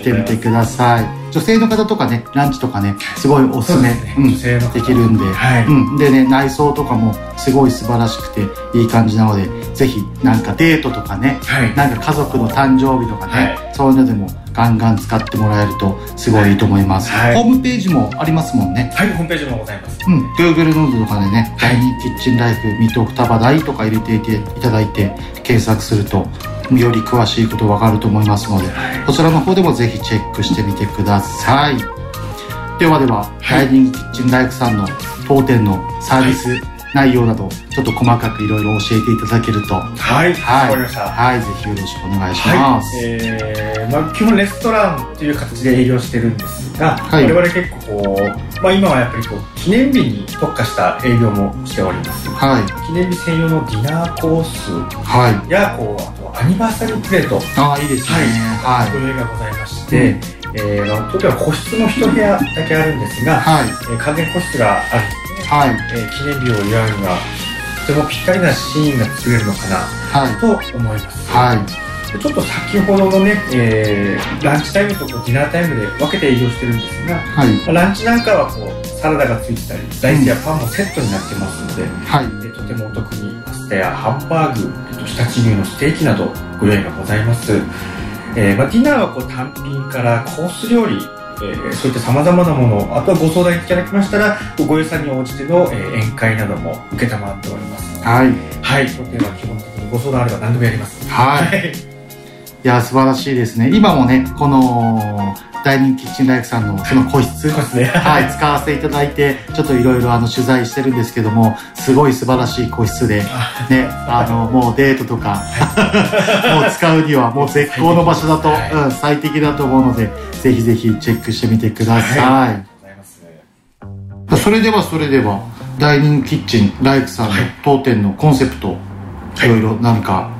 来てみてください。女性の方とかね、ランチとかね、すごいおすすめ、うん、できるんで、うん、でね、内装とかもすごい素晴らしくていい感じなので、ぜひなんかデートとかね、なんか家族の誕生日とかね、そういうのでもガンガン使ってもらえるとすごいいいと思います。ホームページもありますもんね。はいホームページもございます。うん、Google ノートとかでね、第二キッチンライフ水戸双葉台とか入れていていただいて検索するとより詳しいことわかると思いますので、こちらの方でもぜひチェックしてみてください。ではでは、ダイニングキッチンライフさんの当店のサービス内容など、ちょっと細かくいろいろ教えていただけると。はいはい。わかりましたはい、ぜひよろしくお願いしはいます。、えーまあ、基本レストランという形で営業してるんですが、はい我々結構こう、まあ、今はやっぱりこう記念日に特化した営業もしておりますはい。記念日専用のディナーコースはい。やこうアニバーサリープレートああ、いいですね。はい。ご用意がございまして、えーまあ、当店は個室も一部屋だけあるんですが、はいえー完全個室があるんですね、はい。えー記念日を祝うにはとてもぴったりなシーンが作れるのかなはい。と思います、はい。でちょっと先ほどのね、えーランチタイムとこうディナータイムで分けて営業してるんですが、はい。まあランチなんかはこうサラダがついてたりライスやパンもセットになってますので、はい。えとてもお得にパスタやハンバーグ、えっと、常陸牛のステーキなどご用意がございます、えーまあ、ディナーはこう単品からコース料理えーそういったさまざまなものあとはご相談いただきましたらご予算に応じての、えー宴会なども承っておりますはい。はい当店は基本的にご相談あれば何でもやりますはい。いや、素晴らしいですね。今もね、この、ダイニングキッチンライフさんのその個室、はい、使わせていただいて、ちょっといろいろあの取材してるんですけども、すごい素晴らしい個室で、ね、あの、もうデートとか、もう使うにはもう絶好の場所だと、うん、最適だと思うので、ぜひぜひチェックしてみてください。それではそれでは、ダイニングキッチンライフさんの当店のコンセプト、いろいろ何か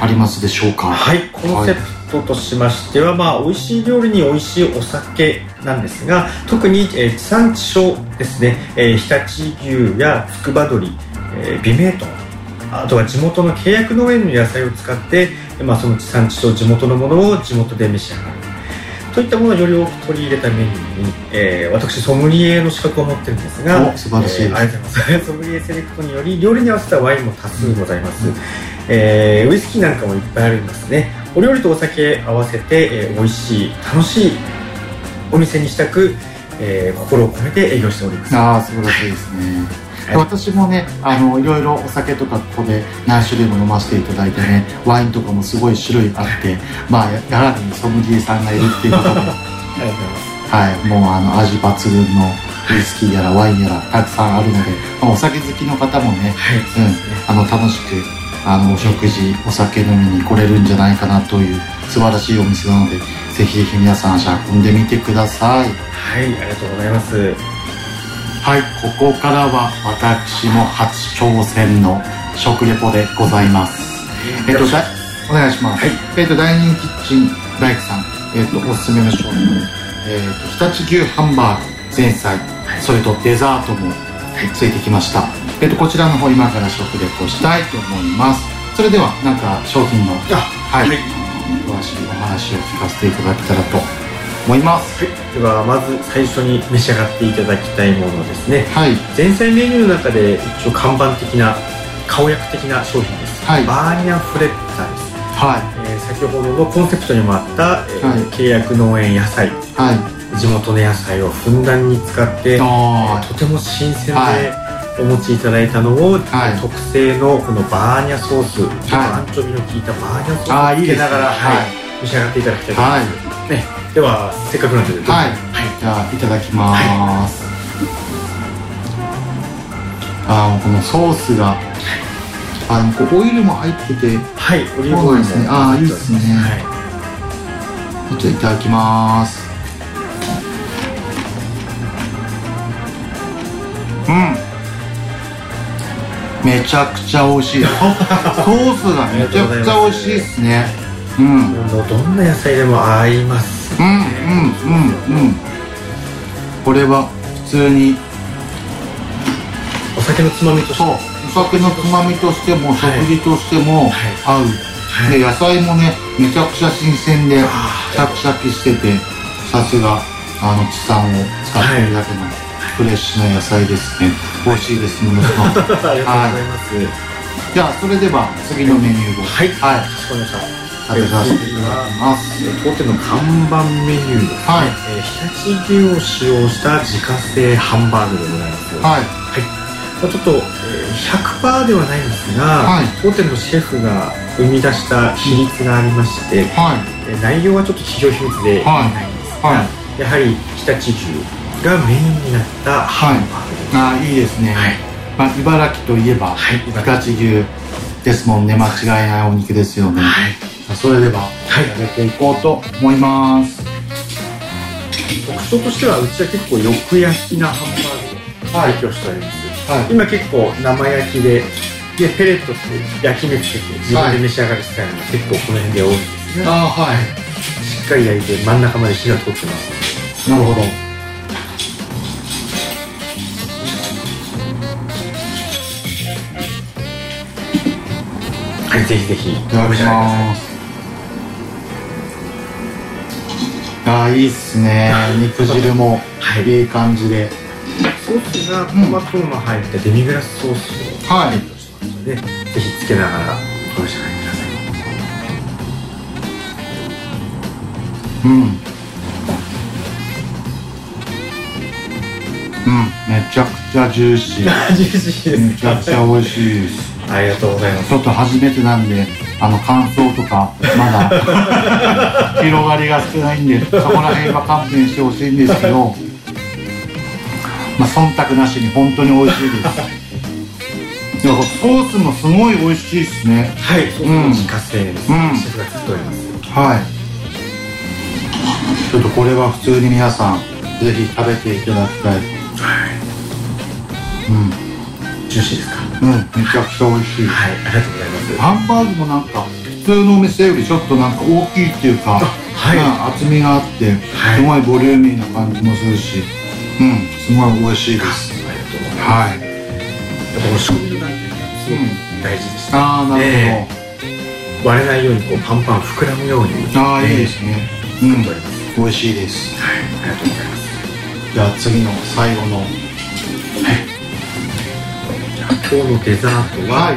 ありますでしょうか？はい、コンセプトとしましては、まあ、美味しい料理に美味しいお酒なんですが、特に、えー地産地消ですね、えー常陸牛や筑波鶏、えー美名豚、あとは地元の契約農園の野菜を使って、まあ、その地産地消、地元のものを地元で召し上がる。といったものをより多く取り入れたメニューに、えー私、ソムリエの資格を持ってるんですが、お素晴らしいえーありがとうございます。ソムリエセレクトにより、料理に合わせたワインも多数ございます。えーウイスキーなんかもいっぱいありますね。お料理とお酒合わせて、えー美味しい、楽しいお店にしたく、えー心を込めて営業しております。ああ、素晴らしいですね。私もね、あの、いろいろお酒とかここで何種類も飲ませていただいてね、ワインとかもすごい種類あって、まあ、ややはりソムリエさんがいるっていうことで。はい、もうあの、味抜群のウイスキーやらワインやらたくさんあるので、まあ、お酒好きの方もね、うん、あの、楽しく、あの、お食事、お酒飲みに来れるんじゃないかなという素晴らしいお店なので、ぜひぜひ皆さん足運んでみてください。はい、ありがとうございます。はい、ここからは私も初挑戦の食レポでございます。えっと、だお願いします。えっと、ダイニングキッチンライフさん、えっと、おすすめの商品、えっと、常陸牛ハンバーグ、前菜、それとデザートもついてきました。えっと、こちらの方今から食レポしたいと思います。それでは、なんか商品の、はい、詳しい。お話を聞かせていただけたらと思います。ではまず最初に召し上がっていただきたいものですね、はい、前菜メニューの中で一応看板的な顔役的な商品です、はい。バーニャフレッタです、はい、えー先ほどのコンセプトにもあった、えーはい契約農園野菜。はい、地元の野菜をふんだんに使って、えあーとても新鮮で、はいお持ちいただいたのを、はい。特製のこのバーニャソース、はい。アンチョビの効いたバーニャソースをつけながら、はい。召し上がっていただきたいと思います、ね、ではせっかくなんで。はい、じゃあいただきます、あーこのソースがあのこうオイルも入ってて。はい。オリーブオイルですね。ああいいですね、じゃあいただきます。うんめちゃくちゃ美味しいソースがめちゃくちゃ美味しいですね。うん。どんな野菜でも合います。うんうんうん。うんこれは普通に。お酒のつまみとして。お酒のつまみとしても食事としても合う、で野菜もねめちゃくちゃ新鮮でシャキシャキしててさすがあの地産を使ってるだけのフレッシュな野菜ですね。美味しいですものすごくありがとうございます、じゃあそれでは次のメニューを。はい。はい。かしこまりました。食べさせていただきます。当店の看板メニューですね、はい。えー常陸牛を使用した自家製ハンバーグでございます。はい。まあちょっと、えー100%ではないんですが、はい。当店のシェフが生み出した比率がありまして、えー内容はちょっと企業秘密で言えないんですが、やはり常陸牛がメインになったハンバーグああいいですね、まあ、茨城といえば常陸牛ですもんね。間違いないお肉ですよね、さあそれでは食べていこうと思います、特徴としてはうちは結構よく焼きなハンバーグを提供しております、今結構生焼きででペレットって焼き目つけて自分で召し上がるスタイルが結構この辺で多いんですね、ああはい。しっかり焼いて真ん中まで火が通ってますなるほどはい。ぜひぜひ。いただきます。ああいいっすね。肉汁も。い。い感じで、ソースがトマトの入ったデミグラスソースを。はい。ぜひつけながらお召し上がりくださいうん。うん。めちゃくちゃジューシー。ジューシーですめちゃくちゃ美味しいですありがとうございます。ちょっと初めてなんであの感想とかまだ 広がりが少ないんでそこら辺は勘弁してほしいんですけどまあ忖度なしに本当に美味しいです。いやソースもすごい美味しいですね。はいソー自家製です、うん。シェフが作っております。はい。ちょっとこれは普通に皆さんぜひ食べていただきたい。うん。ジューシーですか？うんめちゃくちゃ美味しい。はいありがとうございます。ハンバーグもなんか普通のお店よりちょっとなんか大きいっていうか、はい。まあ厚みがあってすごいボリューミーな感じもするしうんすごい美味しいです。はい。この仕込みの段階がすごく大事でした、ああなるで割れないようにこうパンパン膨らむように。ほどああいいですね。うん。作っております美味しいです。はいありがとうございます。じゃあ次の最後の。じゃあ今日のデザートは、はい。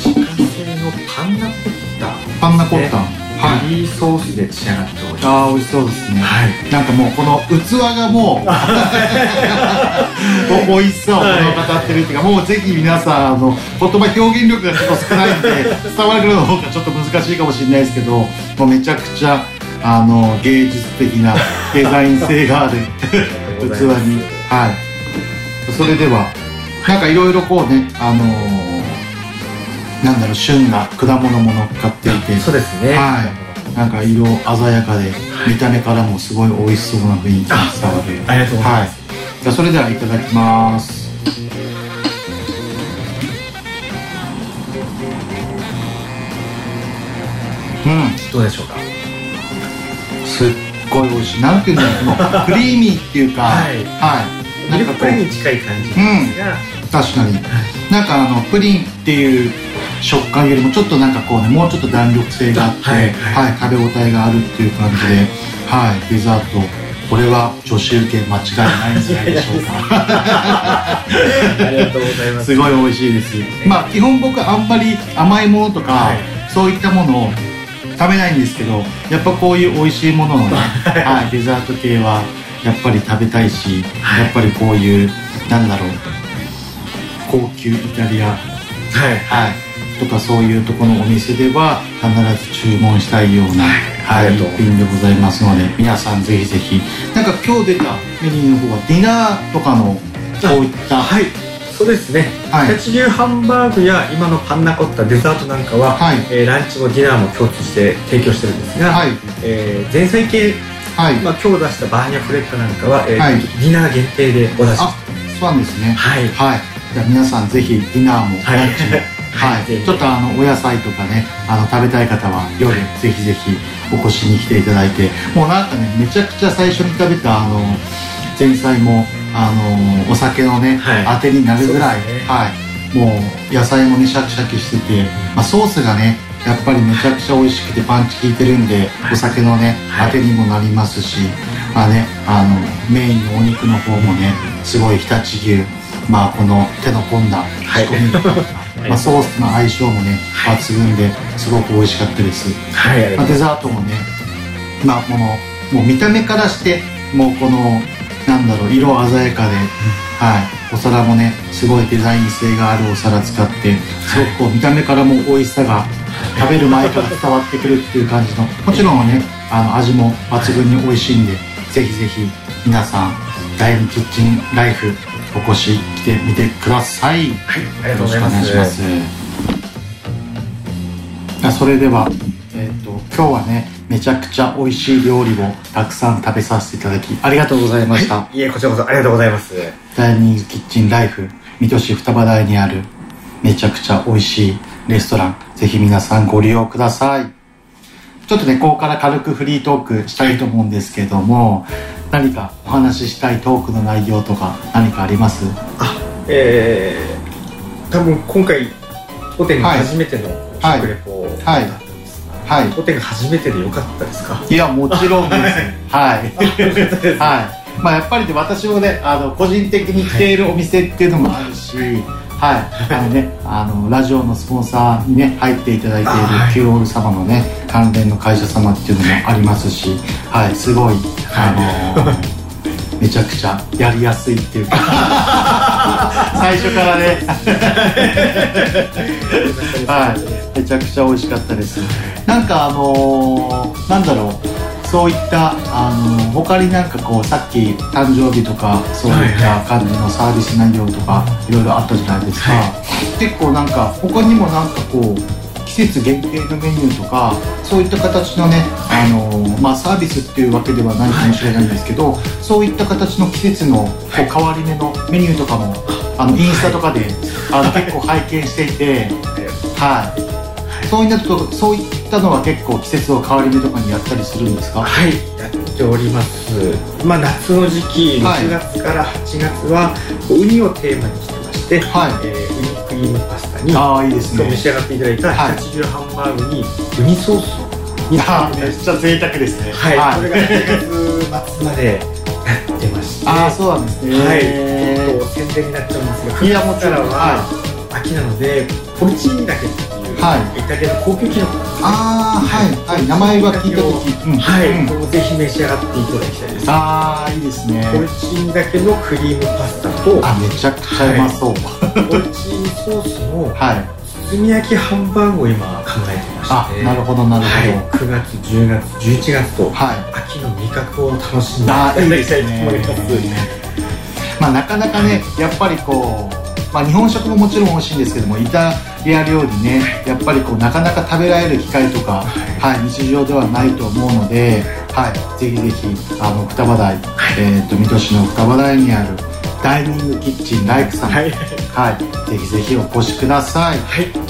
自家製のパンナコッタ。パンナコッタ。はい。ベリーソースで仕上がっております。ああ美味しそうですね、はい。なんかもうこの器がもう お美味しそう。物語ってるっていうかもうぜひ皆さんあの言葉表現力がちょっと少ないんで 伝わるの方がちょっと難しいかもしれないですけどもうめちゃくちゃあの芸術的なデザイン性がある器に。はい。それではなんかいろいろこうねあのーなんだろう旬な果物も乗っかっていて。そうですね。はい。なんか色鮮やかで見た目からもすごい美味しそうな雰囲気が伝わる。ありがとうございます、はい、じゃあそれではいただきます。うん。どうでしょうか？すっごい美味しい。なんていうんだろう。クリーミーっていうか。はい。はい。ミルクプリンに近い感じですが、確かに、なんかあのプリンっていう食感よりもちょっとなんかこうねもうちょっと弾力性があって、はいはい。食べ応えがあるっていう感じで、はい、デザート。これは女子受け間違いないんじゃないでしょうか。ありがとうございます。すごい美味しいです。まあ基本僕あんまり甘いものとか、そういったものを食べないんですけどやっぱこういう美味しいもののね、はい、デザート系はやっぱり食べたいし、やっぱりこういうなんだろう高級イタリア。はい、はい、とかそういうところのお店では必ず注文したいような、はい、一品でございますので皆さんぜひぜひなんか今日出たメニューの方はディナーとかのこういったはい。そうですね、はい。常陸牛ハンバーグや今のパンナコッタデザートなんかは、えーランチもディナーも共通して提供してるんですが、えー前菜系、まあ、今日出したバーニャフレットなんかは、えーはい。ディナー限定でお出しあそうなんですね。はい、じゃあ皆さんぜひディナーもはい。はい、ちょっとあのお野菜とかねあの食べたい方は夜ぜひぜひお越しに来ていただいてもうなんかねめちゃくちゃ最初に食べたあの前菜もあのお酒のね、当てになるぐらい、はい、もう野菜もねシャキシャキしてて、まあ、ソースがねやっぱりめちゃくちゃ美味しくてパンチ効いてるんでお酒のね当てにもなりますし、まあねあのメインのお肉の方もねすごい常陸牛まあこの手の込んだ仕込みとか、まあ、ソースの相性もね抜群ですごく美味しかったです、はいまあ、デザートもねまあこのもう見た目からしてもうこのなんだろう色鮮やかで、はい、お皿もねすごいデザイン性があるお皿使ってすごくこう見た目からも美味しさが食べる前から伝わってくるっていう感じのもちろんねあの味も抜群に美味しいんでぜひぜひ皆さん第二キッチンライフお越し来てみてください、ありがとうございます。よろしくお願いします。あそれでは、えー、と今日はねめちゃくちゃ美味しい料理をたくさん食べさせていただきありがとうございました、いえこちらこそありがとうございます。ダイニングキッチンライフ水戸市双葉台にあるめちゃくちゃ美味しいレストラン。ぜひ皆さんご利用ください。ちょっとねここから軽くフリートークしたいと思うんですけども何かお話ししたいトークの内容とか何かあります？えー、多分今回当店が初めてのはい。食レポはい。はい。当店が初めてでよかったですか？いやもちろんです。はい。はい。まあやっぱりね私もねあの個人的に来ているお店っていうのもあるしはいあのねあのラジオのスポンサーにね入っていただいているキューオール様のね関連の会社様っていうのもありますしはいすごいあの めちゃくちゃやりやすいっていうか 最初からね。はい。めちゃくちゃ美味しかったです。なんかあのーなんだろうそういったあの他になんかこうさっき誕生日とかそういった感じのサービス内容とかいろいろあったじゃないですか、結構なんか他にもなんかこう季節限定のメニューとかそういった形のね、あのまあ、サービスっていうわけではないかもしれないんですけど、そういった形の季節のこう変わり目のメニューとかもあのインスタとかであの結構拝見していて、はい、そういったとそういったのは結構季節の変わり目とかにやったりするんですか？はいやっております。まあ夏の時期6月から8月はウニをテーマにしてまして、えーウニクリームパスタにあーいいですね。召し上がっていただいたはい。常陸牛ハンバーグにウニソースいやめっちゃ贅沢ですね。はい、はい。これが8月末までやってまして。あーそうなんですね。はい。ちょっと宣伝になっちゃうんですがいやもちろん。からは秋なのでポルチーニだけっていう、イタリアの高級キノコああはいはい。名前は聞いた時、うんはい、うんぜひ召し上がっていただきたいです。ああいいですね。ポルチーニだけのクリームパスタとあめちゃくちゃうまそう、ポルチーニソースのはい。包み焼きハンバーグを今考えてましてあなるほどなるほど。はい、9月10月11月と、秋の味覚を楽しんでいただきたいと思います。まあなかなかねやっぱりこう、まあ、日本食ももちろん美味しいんですけどもイタリア料理ねやっぱりこうなかなか食べられる機会とか、はい、日常ではないと思うので、はい、ぜひぜひあの双葉台、えー、と水戸市の双葉台にあるダイニングキッチンライクさん、はい。ぜひぜひお越しください、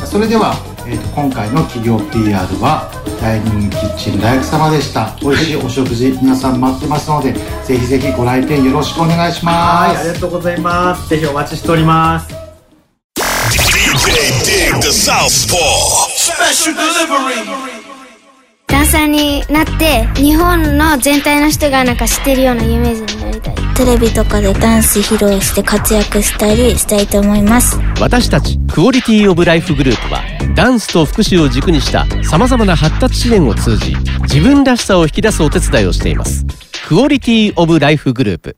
それでは、えー、と今回の企業 PR はダイニングキッチンライク様でした。美味しい。お食事皆さん待ってますのでぜひぜひご来店よろしくお願いします。はいありがとうございます。ぜひお待ちしております。DJ Dig the Southpaw Special Delivery ダンサーになって日本の全体の人がなんか知ってるようなイメージになりたい。テレビとかでダンス披露して活躍したりしたいと思います。私たちクオリティオブライフグループはダンスと福祉を軸にしたさまざまな発達支援を通じ自分らしさを引き出すお手伝いをしています。クオリティオブライフグループ。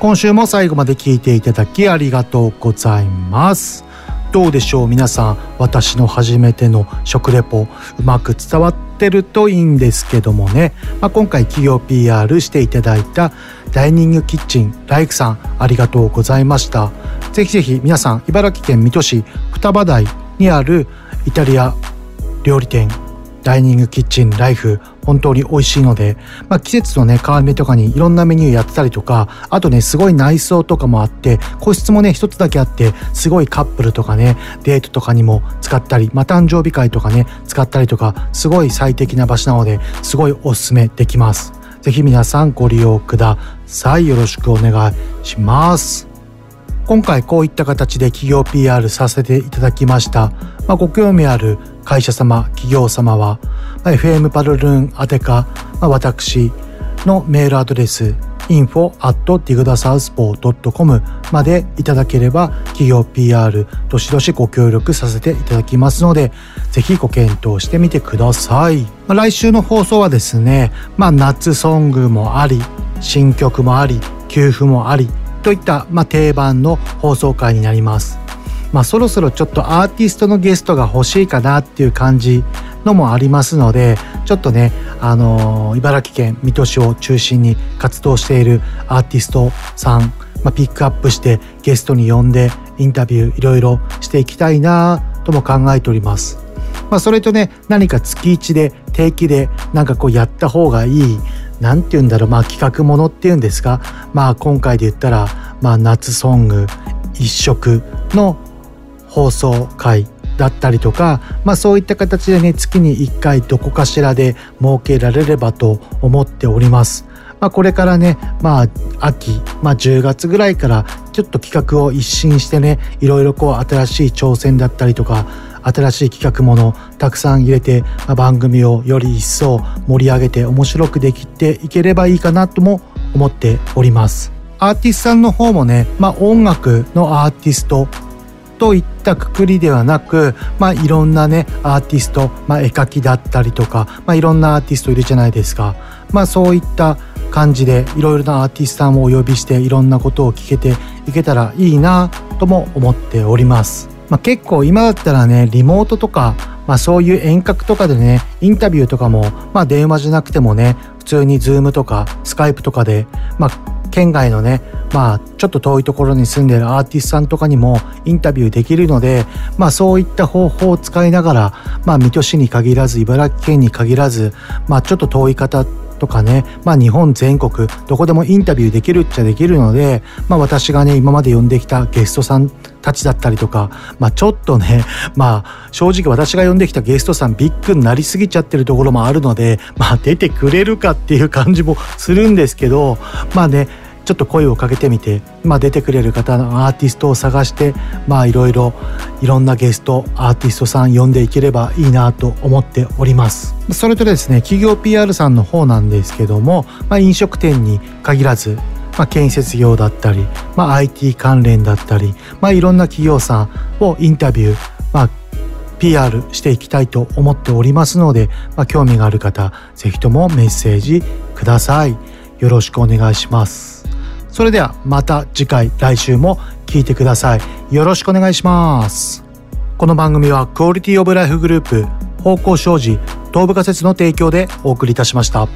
今週も最後まで聞いていただきありがとうございますどうでしょう皆さん私の初めての食レポうまく伝わってるといいんですけどもね、まあ、今回企業 PR していただいたダイニングキッチンライクさんありがとうございました。ぜひぜひ皆さん茨城県水戸市双葉台にあるイタリア料理店ダイニングキッチンライフ本当に美味しいので、まあ、季節のね変わり目とかにいろんなメニューやってたりとかあとねすごい内装とかもあって個室もね一つだけあってすごいカップルとかねデートとかにも使ったり、まあ、誕生日会とかね使ったりとかすごい最適な場所なのですごいおすすめできます。ぜひ皆さんご利用ください。よろしくお願いします。今回こういった形で企業 PR させていただきました、まあ、ご興味ある会社様企業様は、まあ、FM パルルーン宛てか、まあ、私のメールアドレス info.digdasouthpaw.com までいただければ企業 PR どしどしご協力させていただきますのでぜひご検討してみてください、まあ、来週の放送はですね、まあ、夏ソングもあり新曲もあり給付もありといった、まあ、定番の放送回になります。まあ、そろそろちょっとアーティストのゲストが欲しいかなっていう感じのもありますのでちょっとね、あのー、茨城県水戸市を中心に活動しているアーティストさん、まあ、ピックアップしてゲストに呼んでインタビューいろいろしていきたいなとも考えております。まあ、それとね何か月1で定期でなんかこうやった方がいい何て言うんだろうまあ企画ものっていうんですかまあ今回で言ったらまあ夏ソング一色の放送回だったりとか、まあ、そういった形でね月に1回どこかしらで設けられればと思っております。まあ、これからね、まあ、秋、まあ、10月ぐらいからちょっと企画を一新してねいろいろこう新しい挑戦だったりとか新しい企画ものたくさん入れて、まあ、番組をより一層盛り上げて面白くできていければいいかなとも思っております。アーティストさんの方もね、まあ、音楽のアーティストといったくくりではなく、まあ、いろんなねアーティスト、まあ、絵描きだったりとか、まあ、いろんなアーティストいるじゃないですか、まあ、そういった感じでいろいろなアーティストさんをお呼びしていろんなことを聞けていけたらいいなとも思っております。まあ、結構今だったらねリモートとか、まあ、そういう遠隔とかでねインタビューとかも、まあ、電話じゃなくてもね普通に Zoom とか Skype とかで、まあ、県外のね、まあ、ちょっと遠いところに住んでるアーティストさんとかにもインタビューできるので、まあ、そういった方法を使いながら、まあ、水戸市に限らず、茨城県に限らず、まあ、ちょっと遠い方とかね、まあ、日本全国どこでもインタビューできるっちゃできるので、まあ、私がね今まで呼んできたゲストさんたちだったりとか、まあ、ちょっとね、まあ、正直私が呼んできたゲストさんビッグになりすぎちゃってるところもあるので、まあ、出てくれるかっていう感じもするんですけどまあねちょっと声をかけてみて、まあ、出てくれる方のアーティストを探してまあいろいろいろんなゲストアーティストさん呼んでいければいいなと思っております。それとですね企業 PR さんの方なんですけども、まあ、飲食店に限らずまあ、建設業だったり、まあ、IT 関連だったり、まあ、いろんな企業さんをインタビュー、まあ、PR していきたいと思っておりますので、まあ、興味がある方是非ともメッセージください。よろしくお願いします。それではまた次回来週も聞いてくださいよろしくお願いしますこの番組はクオリティオブライフグループ方向障子東部仮説の提供でお送りいたしました。